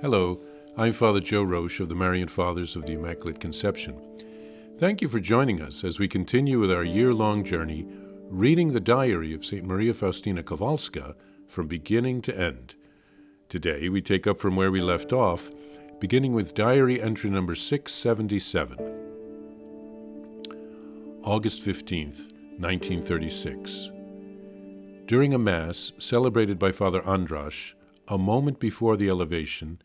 Hello, I'm Father Joe Roesch of the Marian Fathers of the Immaculate Conception. Thank you for joining us as we continue with our year long journey reading the diary of St. Maria Faustina Kowalska from beginning to end. Today we take up from where we left off, beginning with diary entry number 677. August 15th, 1936. During a Mass celebrated by Father Andrasz, a moment before the elevation,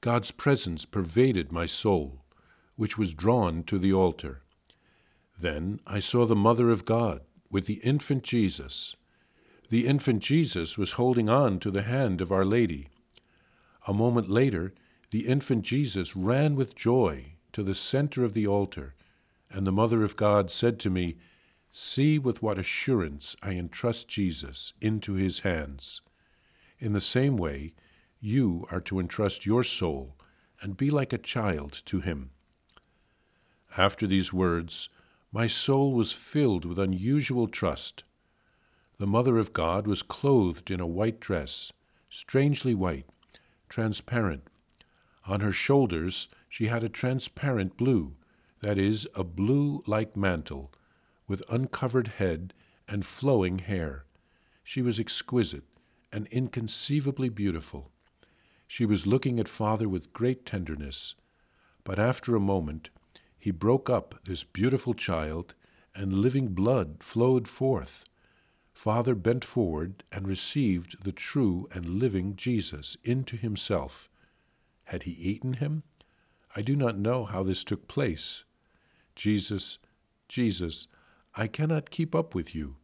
God's presence pervaded my soul, which was drawn to the altar. Then I saw the Mother of God with the infant Jesus. The infant Jesus was holding on to the hand of Our Lady. A moment later, the infant Jesus ran with joy to the center of the altar, and the Mother of God said to me, See with what assurance I entrust Jesus into his hands. In the same way, you are to entrust your soul and be like a child to him. After these words, my soul was filled with unusual trust. The Mother of God was clothed in a white dress, strangely white, transparent. On her shoulders she had a transparent blue, that is, a blue like mantle, with uncovered head and flowing hair. She was exquisite and inconceivably beautiful. She was looking at father with great tenderness, but after a moment he broke up this beautiful child, and living blood flowed forth. Father bent forward and received the true and living Jesus into himself. Had he eaten him? I do not know how this took place. Jesus, Jesus, I cannot keep up with you,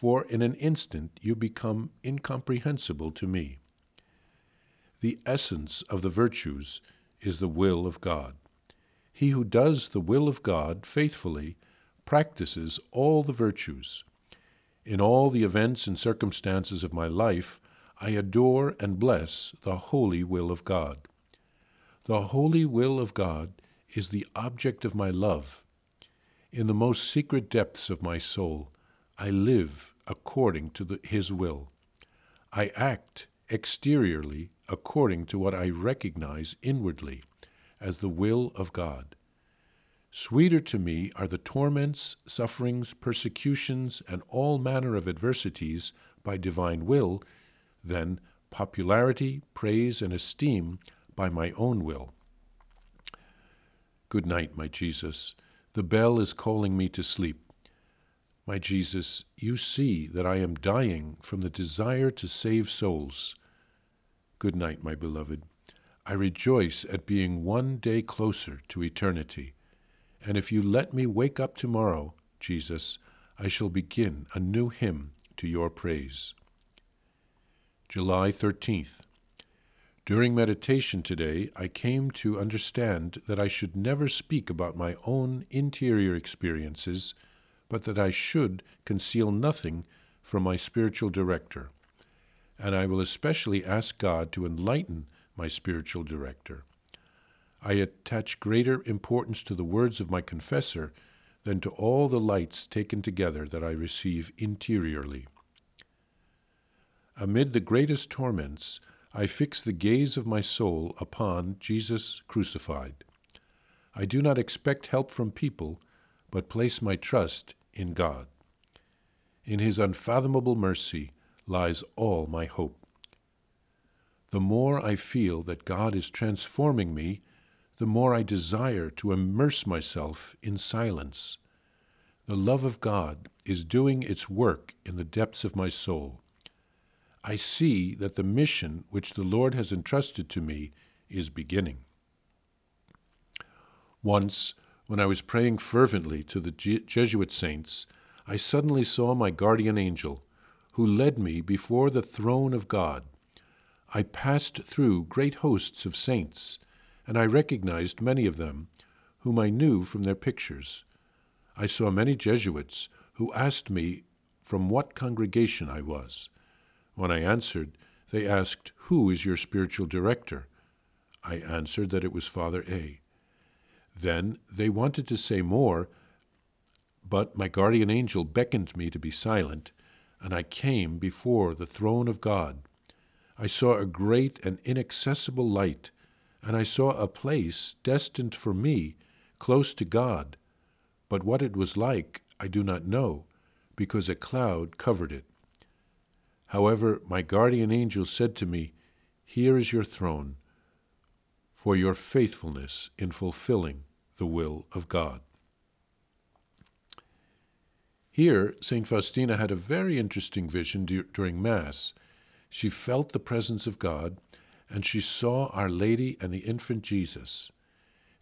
for in an instant you become incomprehensible to me. The essence of the virtues is the will of God. He who does the will of God faithfully practices all the virtues. In all the events and circumstances of my life, I adore and bless the holy will of God. The holy will of God is the object of my love. In the most secret depths of my soul, I live according to the, His will. I act exteriorly according to what I recognize inwardly as the will of God. Sweeter to me are the torments, sufferings, persecutions, and all manner of adversities by divine will than popularity, praise, and esteem by my own will. Good night, my Jesus. The bell is calling me to sleep. My Jesus, you see that I am dying from the desire to save souls. Good night, my beloved. I rejoice at being one day closer to eternity. And if you let me wake up tomorrow, Jesus, I shall begin a new hymn to your praise. July 13th. During meditation today, I came to understand that I should never speak about my own interior experiences but that I should conceal nothing from my spiritual director. And I will especially ask God to enlighten my spiritual director. I attach greater importance to the words of my confessor than to all the lights taken together that I receive interiorly. Amid the greatest torments, I fix the gaze of my soul upon Jesus crucified. I do not expect help from people, but place my trust in God. In His unfathomable mercy lies all my hope. The more I feel that God is transforming me, the more I desire to immerse myself in silence. The love of God is doing its work in the depths of my soul. I see that the mission which the Lord has entrusted to me is beginning. Once, when I was praying fervently to the Jesuit saints, I suddenly saw my guardian angel, who led me before the throne of God. I passed through great hosts of saints, and I recognized many of them, whom I knew from their pictures. I saw many Jesuits who asked me from what congregation I was. When I answered, they asked, Who is your spiritual director? I answered that it was Father A. Then they wanted to say more, but my guardian angel beckoned me to be silent, and I came before the throne of God. I saw a great and inaccessible light, and I saw a place destined for me close to God, but what it was like I do not know, because a cloud covered it. However, my guardian angel said to me, Here is your throne, for your faithfulness in fulfilling the will of God. Here, St. Faustina had a very interesting vision during Mass. She felt the presence of God, and she saw Our Lady and the infant Jesus.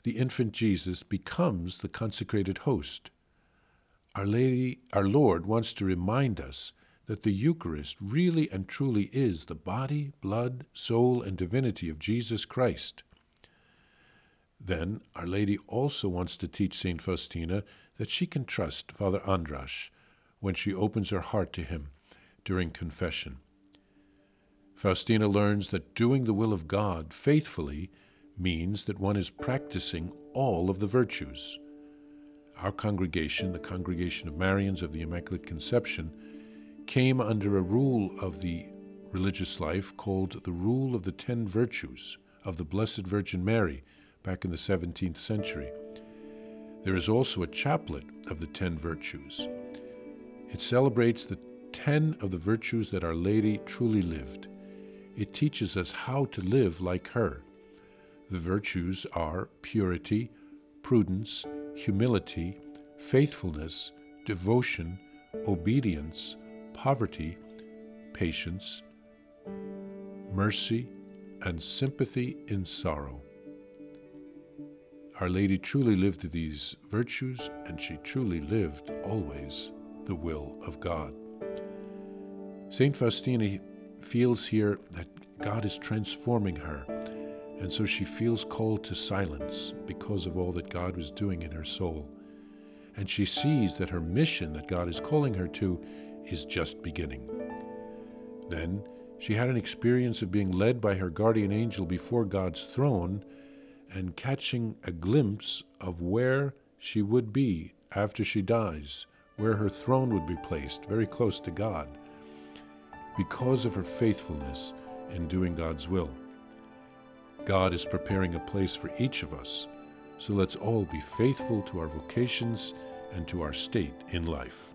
The infant Jesus becomes the consecrated host. Our Lady, our Lord wants to remind us that the Eucharist really and truly is the body, blood, soul, and divinity of Jesus Christ. Then, Our Lady also wants to teach St. Faustina that she can trust Father Andrasz when she opens her heart to him during confession. Faustina learns that doing the will of God faithfully means that one is practicing all of the virtues. Our congregation, the Congregation of Marians of the Immaculate Conception, came under a rule of the religious life called the Rule of the Ten Virtues of the Blessed Virgin Mary back in the 17th century. There is also a chaplet of the Ten Virtues. It celebrates the ten of the virtues that Our Lady truly lived. It teaches us how to live like her. The virtues are purity, prudence, humility, faithfulness, devotion, obedience, poverty, patience, mercy, and sympathy in sorrow. Our Lady truly lived these virtues, and she truly lived always the will of God. St. Faustina feels here that God is transforming her, and so she feels called to silence because of all that God was doing in her soul. And she sees that her mission that God is calling her to is just beginning. Then she had an experience of being led by her guardian angel before God's throne and catching a glimpse of where she would be after she dies where her throne would be placed, very close to God, because of her faithfulness in doing God's will. God is preparing a place for each of us, so let's all be faithful to our vocations and to our state in life.